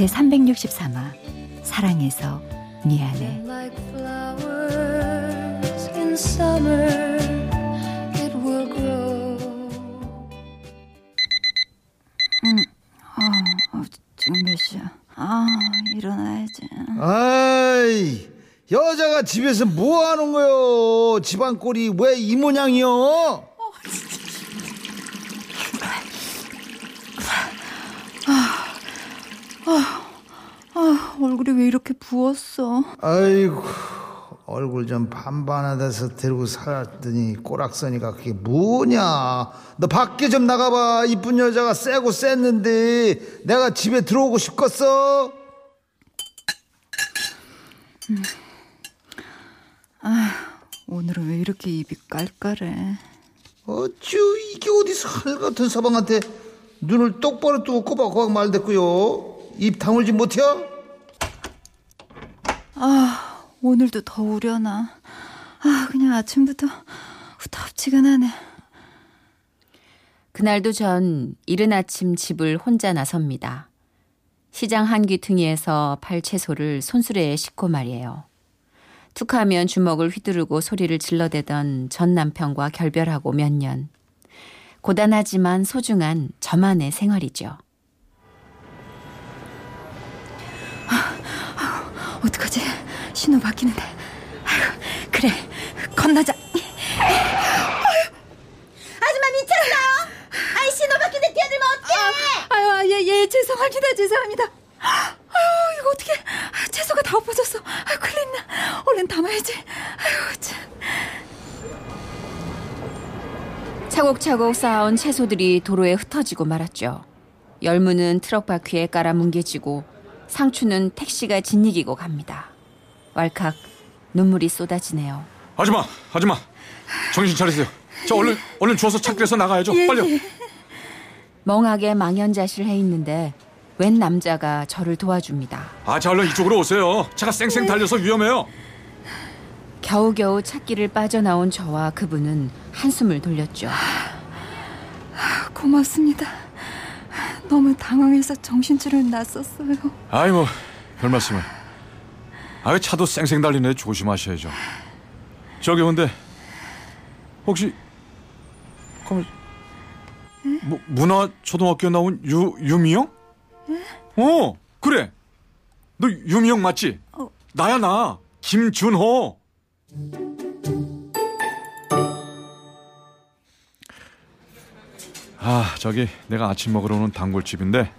제 363화 사랑해서 미안해 음, 어, 어, 지금 몇 시야? 아, 일어나야지. 아이, 여자가 집에서 뭐 하는 거요? 집안 꼴이 왜 이 모양이요? 아, 얼굴이 왜 이렇게 부었어? 아이고, 얼굴 좀 반반하다서 데리고 살았더니 꼬락서니까 그게 뭐냐? 너 밖에 좀 나가봐. 이쁜 여자가 세고 쎘는데 내가 집에 들어오고 싶겠어? 오늘은 왜 이렇게 입이 깔깔해? 어쭈, 이게 어디서 하늘 같은 사방한테 눈을 똑바로 뜨고 꼬박꼬박 말댔고요. 입 다물지 못해요? 아, 오늘도 더 우려나. 아, 그냥 아침부터 후텁지근하네. 그날도 전 이른 아침 집을 혼자 나섭니다. 시장 한 귀퉁이에서 팔 채소를 손수레에 싣고 말이에요. 툭하면 주먹을 휘두르고 소리를 질러대던 전 남편과 결별하고 몇 년. 고단하지만 소중한 저만의 생활이죠. 어떡하지? 신호 바뀌는데. 아유, 그래, 건너자. 아줌마 미쳤어요? 아이 신호 바뀌는데 뛰어들면 어떡해? 아유, 아, 예, 예, 죄송합니다, 죄송합니다. 아유, 이거 어떻게 채소가 다 엎어졌어. 아유, 큰일 났나. 얼른 담아야지. 아유, 참. 차곡차곡 쌓아온 채소들이 도로에 흩어지고 말았죠. 열무는 트럭 바퀴에 깔아 뭉개지고 상추는 택시가 짓이기고 갑니다. 왈칵 눈물이 쏟아지네요. 아줌마 아줌마 정신 차리세요. 저 얼른 얼른 주워서 차길에서 나가야죠. 빨리요. 멍하게 망연자실해 있는데 웬 남자가 저를 도와줍니다. 아, 자 얼른 이쪽으로 오세요. 차가 쌩쌩 달려서 위험해요. 겨우겨우 찾기를 빠져나온 저와 그분은 한숨을 돌렸죠. 고맙습니다. 너무 당황해서 정신줄을 놨었어요. 아이 뭐 별 말씀을. 아, 차도 쌩쌩 달리네 조심하셔야죠. 저기 근데 혹시 그럼 뭐, 문화 초등학교 나온 유 유미영? 어 그래. 너 유미영 맞지? 어. 나야 나 김준호. 아 저기 내가 아침 먹으러 오는 단골집인데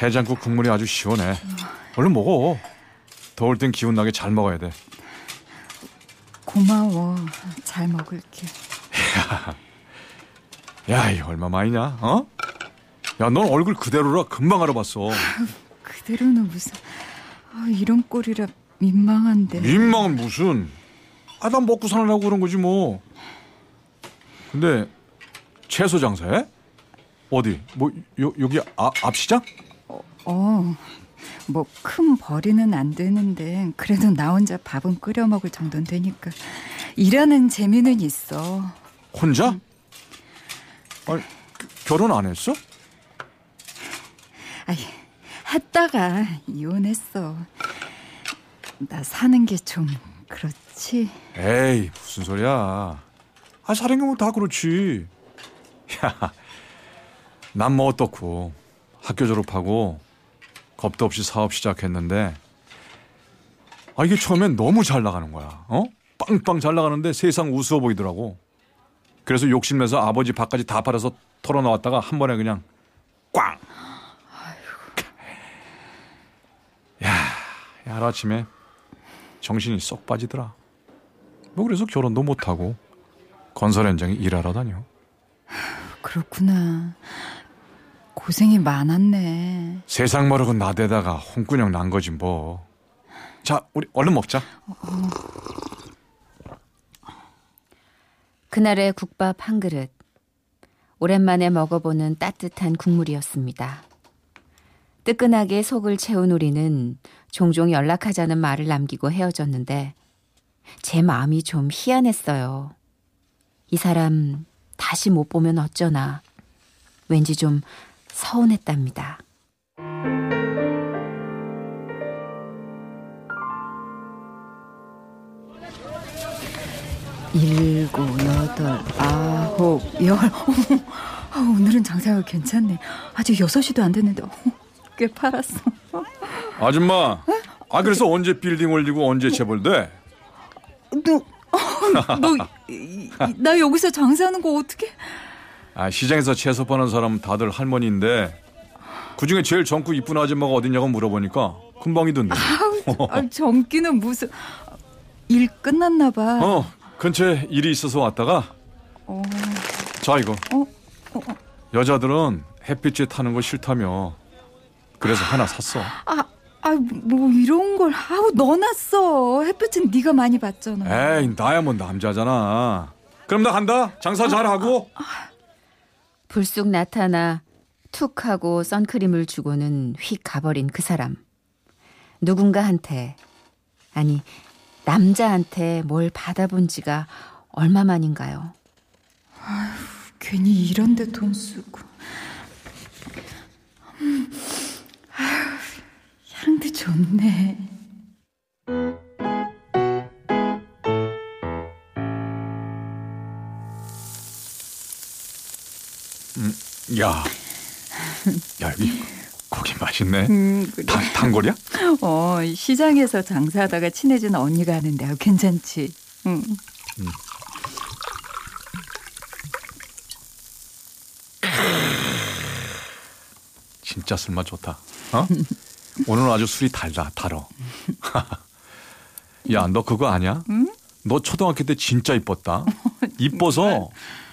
해장국 국물이 아주 시원해. 얼른 먹어. 더울 땐 기운 나게 잘 먹어야 돼. 고마워. 잘 먹을게. 야, 이 얼마 만이냐? 어? 야, 넌 얼굴 그대로라 금방 알아봤어. 그대로는 무슨 아, 이런 꼴이라 민망한데. 민망은 무슨? 아, 난 먹고 사느라고 그런 거지 뭐. 근데 채소 장사해? 어디? 뭐 요, 여기 아, 앞시장? 어, 뭐 큰 벌이는 안 되는데 그래도 나 혼자 밥은 끓여 먹을 정도는 되니까 일하는 재미는 있어. 혼자? 아니, 그- 결혼 안 했어? 아이, 했다가 이혼했어. 나 사는 게 좀 그렇지. 에이, 무슨 소리야. 아, 사는 경우 다 그렇지. 야, 난 뭐 어떻고. 학교 졸업하고 겁도 없이 사업 시작했는데 아, 이게 처음엔 너무 잘 나가는 거야. 어? 빵빵 잘 나가는데 세상 우스워 보이더라고. 그래서 욕심내서 아버지 밥까지 다 팔아서 털어놓았다가 한 번에 그냥 꽝! 야, 야, 하루아침에 정신이 쏙 빠지더라. 뭐 그래서 결혼도 못하고 건설 현장에 일하러 다녀. 그렇구나. 고생이 많았네. 세상 모르고 나대다가 홍군형 난 거지 뭐. 자, 우리 얼른 먹자. 그날의 국밥 한 그릇. 오랜만에 먹어보는 따뜻한 국물이었습니다. 뜨끈하게 속을 채운 우리는 종종 연락하자는 말을 남기고 헤어졌는데 제 마음이 좀 희한했어요. 이 사람 다시 못 보면 어쩌나. 왠지 좀 서운했답니다. 일곱, 여덟, 아홉, 열. 오늘은 장사가 괜찮네. 아직 여섯 시도 안 됐는데 꽤 팔았어. 아줌마. 아 그래서 언제 빌딩 올리고 언제 재벌돼? 너, 어, 너, 이- 이- 나 여기서 장사하는 거 어떻게? 아 시장에서 채소 파는 사람 다들 할머니인데 그 중에 제일 젊고 이쁜 아줌마가 어딨냐고 물어보니까 금방이던데. 아, 젊기는 무슨 일 끝났나 봐. 어 근처에 일이 있어서 왔다가 어. 자 이거 어? 어, 여자들은 햇빛에 타는 거 싫다며 그래서 하나 샀어. 아, 아, 뭐 이런 걸 아우 넣어놨어. 햇빛은 네가 많이 봤잖아. 에이 나야 뭐 남자잖아. 그럼 나 간다. 장사 잘하고. 불쑥 나타나 툭 하고 선크림을 주고는 휙 가버린 그 사람. 누군가한테, 아니, 남자한테 뭘 받아본 지가 얼마만인가요? 괜히 이런데 돈 쓰고. 음, 아휴, 향도 좋네. 야, 야 여기 고기 맛있네. 음, 그래. 단, 단골이야? 어, 시장에서 장사하다가 친해진 언니가 하는데 아, 괜찮지. 응. 진짜 술맛 좋다. 어? 오늘은 아주 술이 달다, 달어. 야, 너 그거 아냐? 너 초등학교 때 진짜 이뻤다. 이뻐서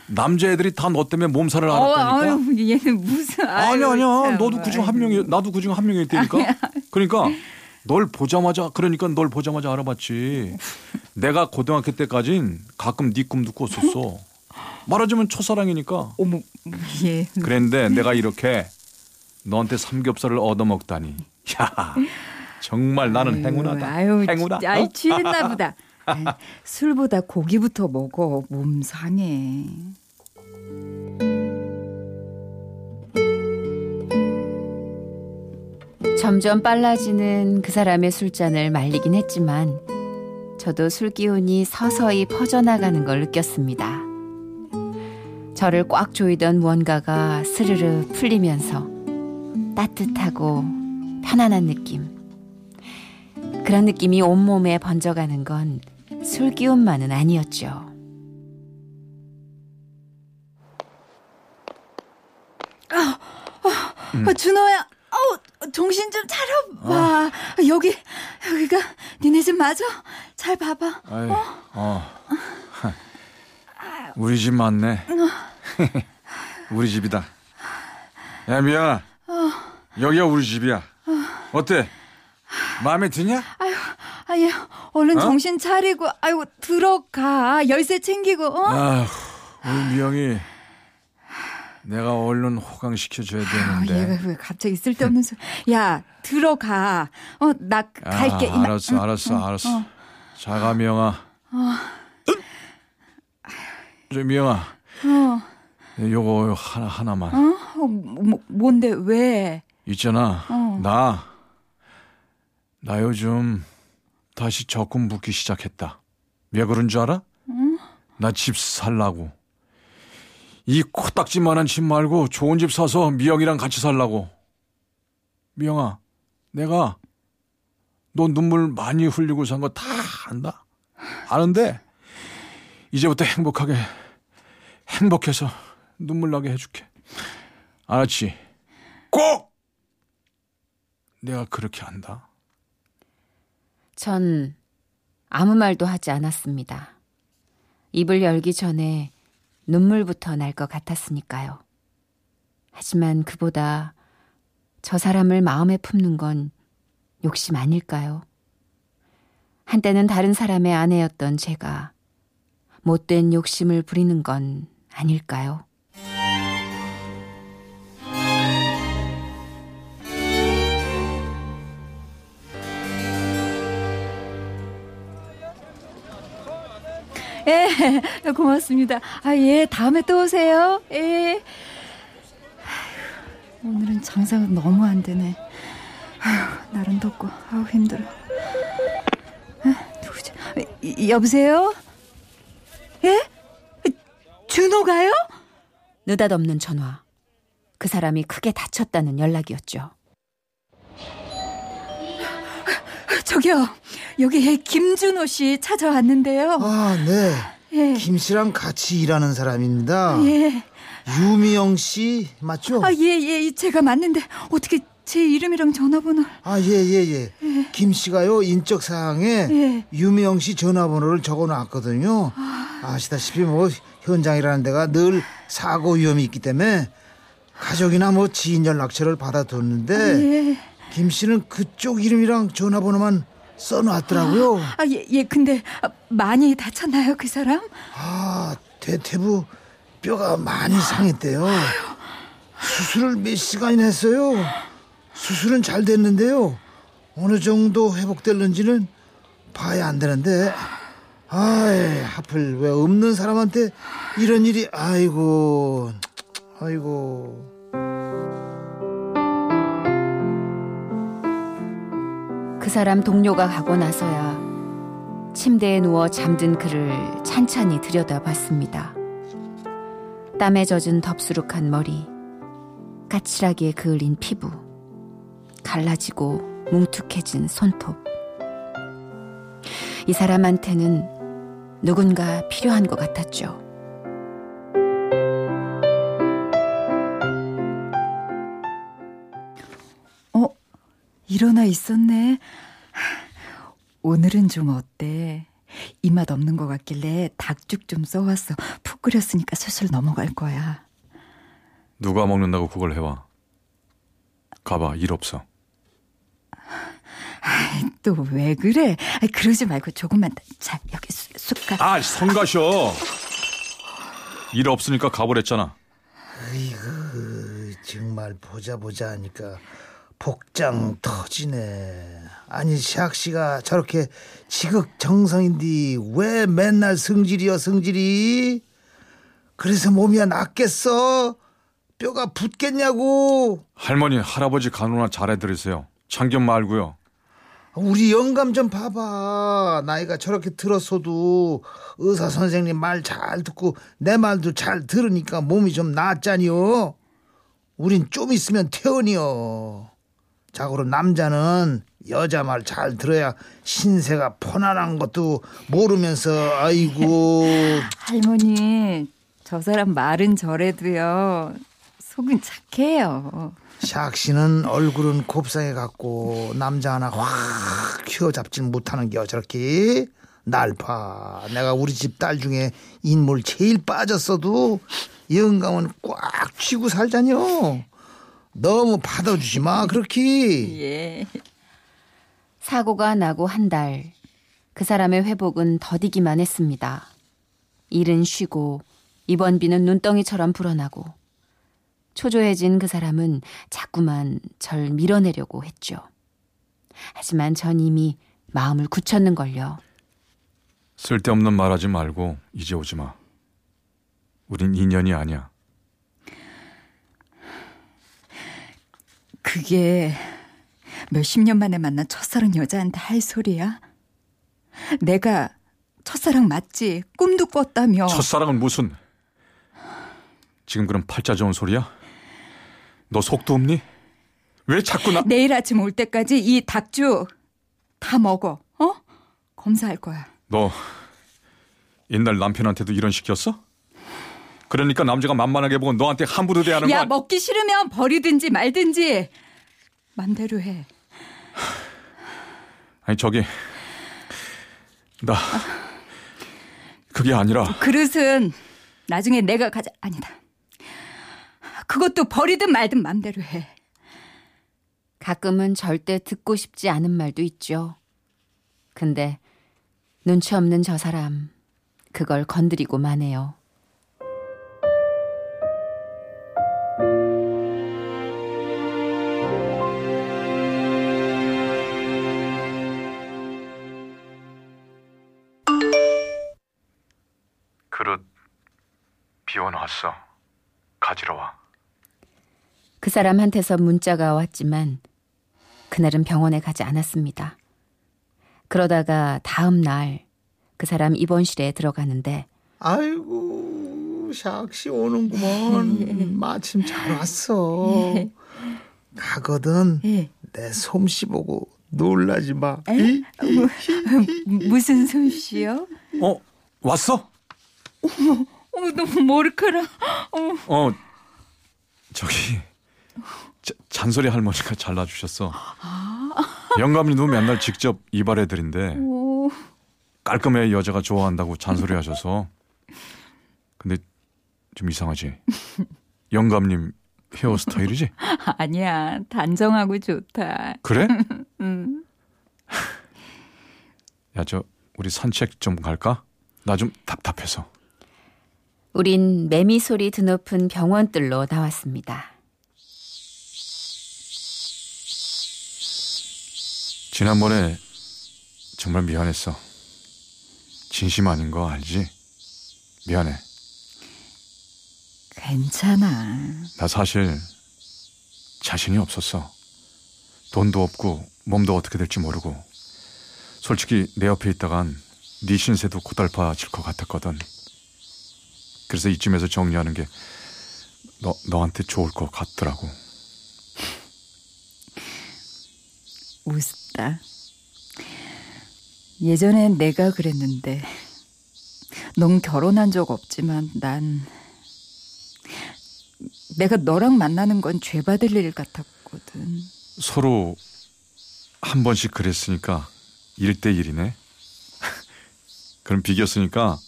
남자애들이 다 너 때문에 몸살을 어, 앓았다니까. 아유, 얘는 무슨 아유, 아니야. 참, 너도 그중 한 명이 나도 그중 한 명이었다니까. 그러니까 널 보자마자 그러니까 널 보자마자 알아봤지. 내가 고등학교 때까진 가끔 네 꿈도 꿨었어. 말하자면 첫사랑이니까. 어머, 예. 그랬는데 내가 이렇게 너한테 삼겹살을 얻어먹다니. 야, 정말 나는 행운하다. 아유, 행운아. 진짜, 아이 어? 취했나 보다. 아이, 술보다 고기부터 먹어. 몸 상해. 점점 빨라지는 그 사람의 술잔을 말리긴 했지만 저도 술 기운이 서서히 퍼져나가는 걸 느꼈습니다. 저를 꽉 조이던 무언가가 스르르 풀리면서 따뜻하고 편안한 느낌. 그런 느낌이 온몸에 번져가는 건 술 기운만은 아니었죠. 아, 준호야, 아우 정신 좀 차려봐. 여기 여기가 니네 집 맞아? 잘 봐봐. 아이, 어. 우리 집 맞네. 우리 집이다. 야, 미영아. 여기가 우리 집이야. 어때? 마음에 드냐? 아유, 얼른 어? 정신 차리고, 아유 들어가. 열쇠 챙기고. 어? 아휴, 우리 미영이 내가 얼른 호강시켜줘야 아, 되는데. 얘가 왜 갑자기 쓸데없는 소리. 야, 들어가. 어, 나 갈게. 아. 알았어, 응, 알았어, 응, 알았어. 어. 자가 미영아. 저 미영아, 어, 요거 하나 하나만. 어? 어, 뭐, 뭔데, 왜? 있잖아. 어. 나, 나 요즘 다시 적금 붓기 시작했다. 왜 그런 줄 알아? 나집 살라고. 이 코딱지만한 집 말고 좋은 집 사서 미영이랑 같이 살라고. 미영아, 내가 너 눈물 많이 흘리고 산 거 다 안다. 아는데 이제부터 행복하게 행복해서 눈물 나게 해줄게. 알았지? 꼭 내가 그렇게 한다. 전 아무 말도 하지 않았습니다. 입을 열기 전에 눈물부터 날 것 같았으니까요. 하지만 그보다 저 사람을 마음에 품는 건 욕심 아닐까요? 한때는 다른 사람의 아내였던 제가 못된 욕심을 부리는 건 아닐까요? 예, 고맙습니다. 아, 예, 다음에 또 오세요. 예. 오늘은 장사가 너무 안 되네. 아휴, 날은 덥고, 아우, 힘들어. 아, 누구지? 이- 여보세요? 예? 준호가요? 느닷없는 전화. 그 사람이 크게 다쳤다는 연락이었죠. 저기요, 여기 김준호 씨 찾아왔는데요. 아, 네. 예. 김 씨랑 같이 일하는 사람입니다. 예. 유미영 씨 맞죠? 아, 예, 예, 제가 맞는데, 어떻게 제 이름이랑 전화번호. 아, 예, 예, 예. 김 씨가요, 인적 사항에 예. 유미영 씨 전화번호를 적어 놨거든요. 아시다시피 뭐 현장이라는 데가 늘 사고 위험이 있기 때문에 가족이나 뭐 지인 연락처를 받아뒀는데 예. 김 씨는 그쪽 이름이랑 전화번호만 써놨더라고요. 아, 예, 예, 근데 아, 많이 다쳤나요, 그 사람? 아, 대퇴부 뼈가 많이 상했대요. 수술을 몇 시간이나 했어요. 수술은 잘 됐는데요. 어느 정도 회복될는지는 봐야 안 되는데. 아이, 하필 왜 없는 사람한테 이런 일이 아이고. 아이고. 그 사람 동료가 가고 나서야 침대에 누워 잠든 그를 찬찬히 들여다봤습니다. 땀에 젖은 덥수룩한 머리, 까칠하게 그을린 피부, 갈라지고 뭉툭해진 손톱. 이 사람한테는 누군가 필요한 것 같았죠. 일어나 있었네. 오늘은 좀 어때? 입맛 없는 것 같길래 닭죽 좀 써왔어. 푹 끓였으니까 슬슬 넘어갈 거야. 누가 먹는다고 그걸 해와. 가봐, 일 없어. 또 왜 그래? 아이, 그러지 말고 조금만 더. 자, 여기 수- 숟갈. 아, 성 가셔. 일 없으니까 가버렸잖아. 아이고, 정말 보자 보자 하니까 복장 터지네. 아니, 샥 씨가 저렇게 지극정성인데 왜 맨날 성질이여, 성질이? 그래서 몸이 낫겠어? 뼈가 붙겠냐고? 할머니, 할아버지 간호나 잘해드리세요. 참견 말고요. 우리 영감 좀 봐봐. 나이가 저렇게 들었어도 의사 선생님 말 잘 듣고 내 말도 잘 들으니까 몸이 좀 낫잖여. 우린 좀 있으면 퇴원이요. 자, 그럼 남자는 여자 말 잘 들어야 신세가 편안한 것도 모르면서 아이고 할머니, 저 사람 말은 저래도요. 속은 착해요. 샥 씨는 얼굴은 곱상해 갖고 남자 하나 확 휘어잡질 못하는 겨 저렇게 날파 내가 우리 집 딸 중에 인물 제일 빠졌어도 영감은 꽉 쥐고 살자뇨 너무 받아주지 마 그렇게 예. 사고가 나고 한 달, 그 사람의 회복은 더디기만 했습니다. 일은 쉬고, 입원비는 눈덩이처럼 불어나고, 초조해진 그 사람은 자꾸만 절 밀어내려고 했죠. 하지만 전 이미 마음을 굳혔는 걸요. 쓸데없는 말 하지 말고 이제 오지 마. 우린 인연이 아니야. 그게 몇십 년 만에 만난 첫사랑 여자한테 할 소리야? 내가 첫사랑 맞지? 꿈도 꿨다며. 첫사랑은 무슨? 지금 그런 팔자 좋은 소리야? 너 속도 없니? 왜 자꾸 나... 내일 아침 올 때까지 이 닭죽 다 먹어. 어? 검사할 거야. 너 옛날 남편한테도 이런 식이었어? 그러니까 남자가 만만하게 보고 너한테 함부로 대하는 야, 거 아니... 먹기 싫으면 버리든지 말든지 맘대로 해. 아니 저기 나 그게 아니라 그릇은 나중에 내가 가자. 아니다. 그것도 버리든 말든 맘대로 해. 가끔은 절대 듣고 싶지 않은 말도 있죠. 근데 눈치 없는 저 사람, 그걸 건드리고 마네요. 사람한테서 문자가 왔지만 그날은 병원에 가지 않았습니다. 그러다가 다음 날 그 사람 입원실에 들어가는데 아이고 샥씨 오는구먼 마침 잘 왔어 가거든 예. 내 솜씨 보고 놀라지 마 에? 무슨 솜씨요? 어 왔어? 어머, 너무 머리카락. 어머. 어 저기 자- 잔소리 할머니가 잘라주셨어. 영감님도 맨날 직접 이발해드린데 오. 깔끔해 여자가 좋아한다고 잔소리 하셔서. 근데 좀 이상하지? 영감님 헤어스타일이지? 아니야, 단정하고 좋다. 그래? 음. 야저 우리 산책 좀 갈까? 나 좀 답답해서. 우린 매미 소리 드높은 병원들로 나왔습니다. 지난번에 정말 미안했어. 진심 아닌 거 알지? 미안해. 괜찮아. 나 사실 자신이 없었어. 돈도 없고 몸도 어떻게 될지 모르고 솔직히 내 옆에 있다간 네 신세도 고달파질 것 같았거든. 그래서 이쯤에서 정리하는 게 너, 너한테 좋을 것 같더라고. 우습다. 예전엔 내가 그랬는데, 넌 결혼한 적 없지만 난 내가 너랑 만나는 건 죄받을 일 같았거든. 서로 한 번씩 그랬으니까 1대1이네. 그럼 비겼으니까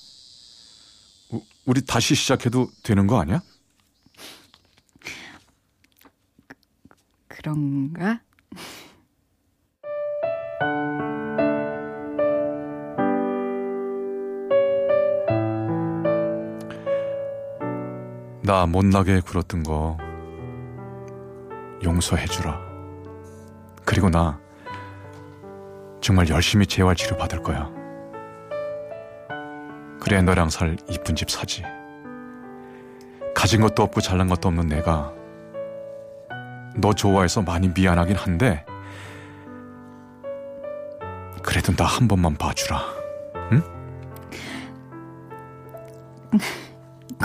우- 우리 다시 시작해도 되는 거 아니야? 그런가? 나 못나게 굴었던 거 용서해주라. 그리고 나 정말 열심히 재활 치료 받을 거야. 그래 너랑 살 이쁜 집 사지. 가진 것도 없고 잘난 것도 없는 내가 너 좋아해서 많이 미안하긴 한데 그래도 나 한 번만 봐주라.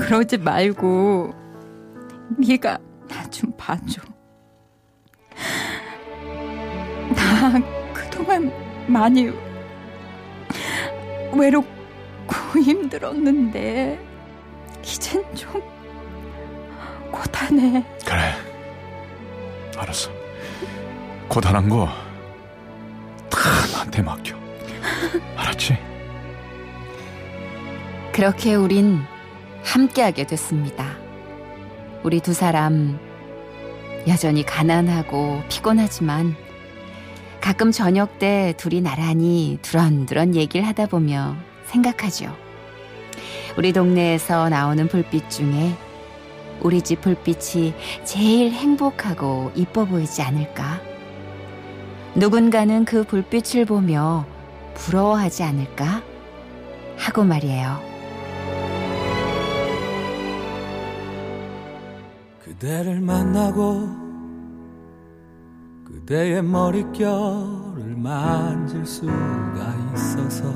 그러지 말고 네가 나 좀 봐줘. 나 그동안 많이 외롭고 힘들었는데 이젠 좀 고단해. 그래. 알았어. 고단한 거 다 나한테 맡겨. 알았지? 그렇게 우린 함께하게 됐습니다. 우리 두 사람 여전히 가난하고 피곤하지만 가끔 저녁 때 둘이 나란히 두런두런 얘기를 하다 보며 생각하죠. 우리 동네에서 나오는 불빛 중에 우리 집 불빛이 제일 행복하고 이뻐 보이지 않을까? 누군가는 그 불빛을 보며 부러워하지 않을까? 하고 말이에요. 그대를 만나고 그대의 머릿결을 만질 수가 있어서